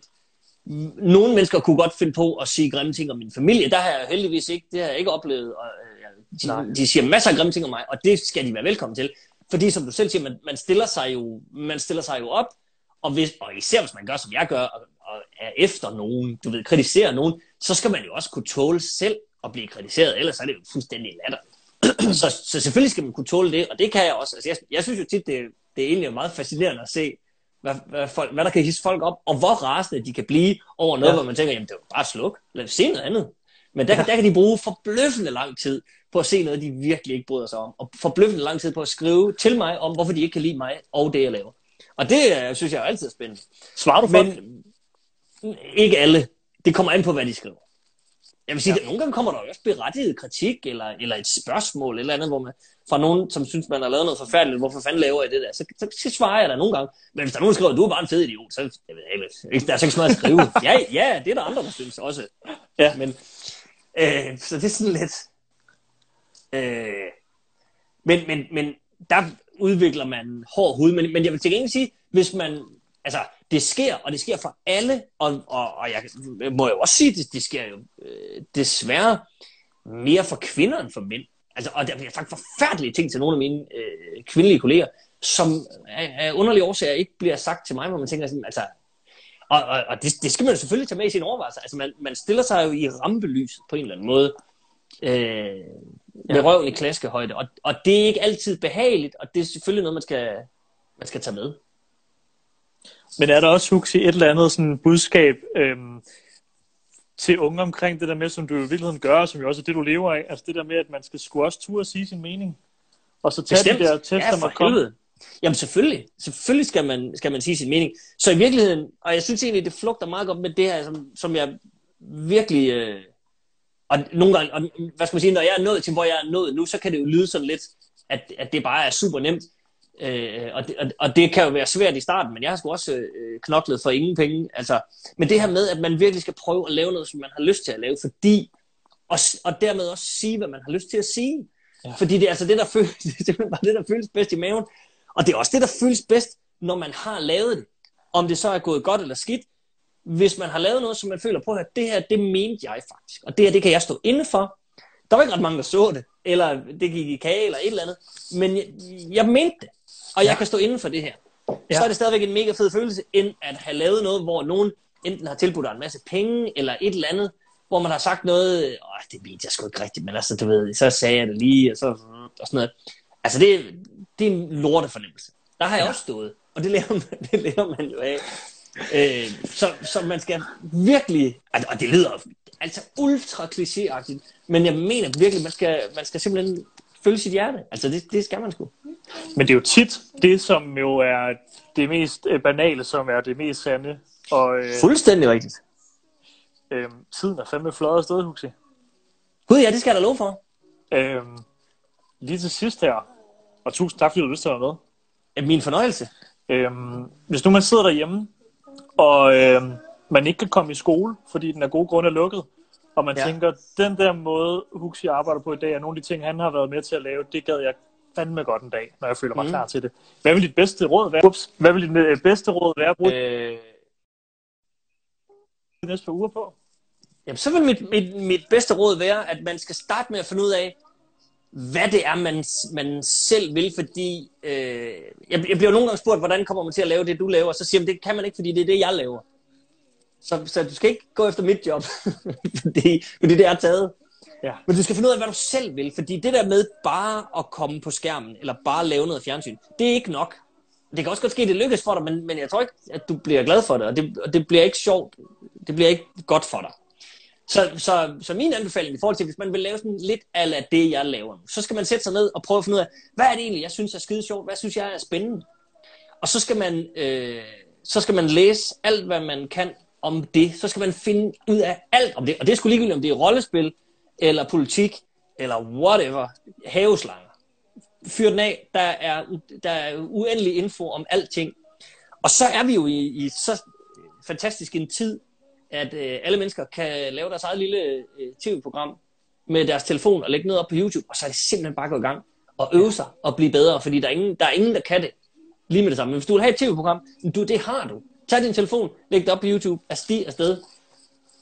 nogle mennesker kunne godt finde på at sige grimme ting om min familie. Der har jeg heldigvis ikke, det har jeg ikke oplevet. Og, øh, Nej. de, de siger masser af grimme ting om mig, og det skal de være velkommen til. Fordi som du selv siger, man, man, stiller, sig jo, man stiller sig jo op, og, hvis, og især hvis man gør, som jeg gør, og, og er efter nogen, du ved, kritiserer nogen, så skal man jo også kunne tåle selv at blive kritiseret, ellers er det jo fuldstændig latterligt så, så selvfølgelig skal man kunne tåle det, og det kan jeg også. Altså, jeg, jeg synes jo tit, det, det er egentlig meget fascinerende at se, hvad, hvad, folk, hvad der kan hisse folk op, og hvor rasende de kan blive over noget, Ja. hvor man tænker, jamen det er bare sluk, lad os se noget andet. Men der, ja. der kan de bruge forbløffende lang tid på at se noget, de virkelig ikke bryder sig om, og forbløffende lang tid på at skrive til mig om, hvorfor de ikke kan lide mig og det, jeg laver. Og det øh, synes jeg er altid spændende. Svarer du for? Men ikke alle. Det kommer an på, hvad de skriver. Jeg vil sige, ja. at nogle gange kommer der også berettiget kritik, eller, eller et spørgsmål, eller andet, hvor man, fra nogen, som synes, man har lavet noget forfærdeligt, hvorfor fanden laver I det der? Så, så, så svarer jeg da nogle gange. Men hvis der er nogen, der skriver, at du er bare en fed idiot, så jeg ved, jeg ved, der er så ikke så meget at skrive. ja, ja, det er der andre, der synes også. Ja. Men, øh, så det er sådan lidt... Øh, men, men, men der udvikler man hård hud. Men, men jeg vil til gengæld sige, hvis man... Altså, det sker, og det sker for alle, og, og, og jeg må jo også sige, det, det sker jo øh, desværre mere for kvinder end for mænd. Altså, og der bliver sagt forfærdelige ting til nogle af mine øh, kvindelige kolleger, som af, af underlige årsager ikke bliver sagt til mig, hvor man tænker sådan, altså, og, og, og det, det skal man jo selvfølgelig tage med i sin overvejelse. Altså, man, man stiller sig jo i rampelyset på en eller anden måde, øh, med Ja. røven i klaskehøjde, og, og det er ikke altid behageligt, og det er selvfølgelig noget, man skal, man skal tage med. Men er der også, Huxi, et eller andet sådan budskab øhm, til unge omkring det der med, som du i virkeligheden gør, som jo også er det, du lever af? Altså det der med, at man skal sgu også turde sige sin mening. Og så tage Bestemt. de der tester, ja, helvede. Jamen selvfølgelig. Selvfølgelig skal man, skal man sige sin mening. Så i virkeligheden, og jeg synes egentlig, det flugter meget godt med det her, som, som jeg virkelig... Øh, og nogle gange, og, hvad skal man sige, når jeg er nået til, hvor jeg er nået nu, så kan det jo lyde sådan lidt, at, at det bare er super nemt. Øh, og, det, og, og det kan jo være svært i starten, men jeg har sgu også øh, knoklet for ingen penge. Altså, men det her med, at man virkelig skal prøve at lave noget, som man har lyst til at lave, fordi, og, og dermed også sige, hvad man har lyst til at sige. Ja. Fordi det er altså det, der føles, det er bare det, der føles bedst i maven. Og det er også det, der føles bedst, når man har lavet det. Om det så er gået godt eller skidt. Hvis man har lavet noget, som man føler på, at det her, det mente jeg faktisk. Og det her, det kan jeg stå inde for. Der var ikke ret mange, der så det. Eller det gik i kage, eller et eller andet. Men jeg, jeg mente det. Og jeg Ja. kan stå inden for det her. Ja. Så er det stadigvæk en mega fed følelse, end at have lavet noget, hvor nogen enten har tilbudt dig en masse penge, eller et eller andet, hvor man har sagt noget, åh, det mente jeg sgu ikke rigtigt, men altså, du ved, så sagde jeg det lige, og, så, og sådan noget. Altså, det, det er en lorte fornemmelse. Der har jeg ja. også stået, og det lærer man, det lærer man jo af. Øh, så, så man skal virkelig, og det lyder altså ultra klichéagtigt, men jeg mener virkelig, man skal, man skal simpelthen følge sit hjerte. Altså, det, det skal man sgu. Men det er jo tit det, som jo er det mest øh, banale, som er det mest sande. Og øh, Fuldstændig rigtigt. øh, tiden er fandme flot afsted, Huxi. Gud, ja, det skal jeg da love for. Øh, lige til sidst her, og tusind tak, fordi du har lyst til at være med. Ja, Min fornøjelse. Øhm, hvis nu man sidder derhjemme, og øhm, man ikke kan komme i skole, fordi den af gode grunde er lukket, og man ja. Tænker, den der måde, Huxi arbejder på i dag, og nogle af de ting, han har været med til at lave, det gad jeg fandme godt en dag, når jeg føler mig mm. Klar til det. Hvad vil dit bedste råd være? Ups, hvad vil dit øh, bedste råd være at bruge Øh, de næste par uger på? jamen, så vil mit, mit, mit bedste råd være, at man skal starte med at finde ud af, hvad det er, man, man selv vil, fordi øh, jeg, jeg bliver nogle gange spurgt, hvordan kommer man til at lave det, du laver, og så siger man, det kan man ikke, fordi det er det, jeg laver. Så, så du skal ikke gå efter mit job, fordi, fordi det er taget. Ja. Men du skal finde ud af, hvad du selv vil, fordi det der med bare at komme på skærmen, eller bare lave noget fjernsyn, det er ikke nok. Det kan også godt ske, at det lykkes for dig, men, men jeg tror ikke, at du bliver glad for det, og det, og det bliver ikke sjovt, det bliver ikke godt for dig. Så, så, så min anbefaling i forhold til, hvis man vil lave sådan lidt af det, jeg laver nu, så skal man sætte sig ned og prøve at finde ud af, hvad er det egentlig, jeg synes er skide sjovt, hvad synes jeg er spændende. Og så skal man, øh, så skal man læse alt, hvad man kan om det. Så skal man finde ud af alt om det. Og det er sgu ligegyldigt, om det er rollespil, eller politik, eller whatever. Haveslanger. Fyr den af. Der er, der er uendelig info om alting. Og så er vi jo i, i så fantastisk en tid, at øh, alle mennesker kan lave deres eget lille øh, tv-program med deres telefon og lægge noget op på YouTube, og så er det simpelthen bare gå i gang og øve sig og blive bedre, fordi der er ingen, der, er ingen der kan det lige med det samme. Men hvis du vil have et tv-program, du, det har du. Tag din telefon, læg det op på YouTube, afsted, afsted.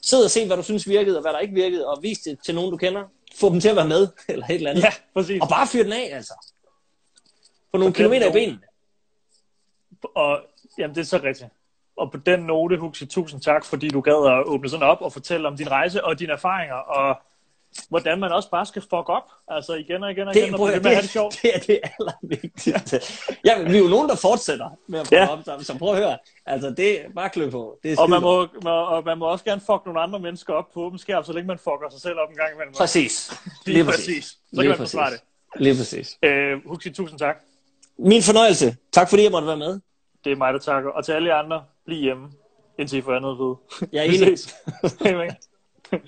Sid og se, hvad du synes virkede, og hvad der ikke virkede, og vis det til nogen, du kender. Få dem til at være med, eller et eller andet. Ja, præcis. Og bare fyr den af, altså. Få nogle Og den kilometer i benene. Og jamen, det er så rigtigt. Og på den note, Huxi, tusind tak, fordi du gad at åbne sådan op og fortælle om din rejse og dine erfaringer. Og hvordan man også bare skal fuck op. Altså igen og igen og Det, igen, og ved med at have det, det sjovt. det er det allervigtigste. Ja, vi er jo nogen, der fortsætter med at få Ja. op, så, så prøv at høre. Altså, det er bare klø på. Det er Og man, må, og man må også gerne fuck nogle andre mennesker op på åben skærm, så længe man fucker sig selv op en gang imellem. Præcis. Lige præcis. Så kan Lige man forsvare det. Lige præcis. Øh, Huxi, tusind tak. Min fornøjelse. Tak fordi jeg måtte være med. Det er mig, der takker. Og til alle jer andre, bliv hjemme, indtil I får andet vide. Jeg er enig.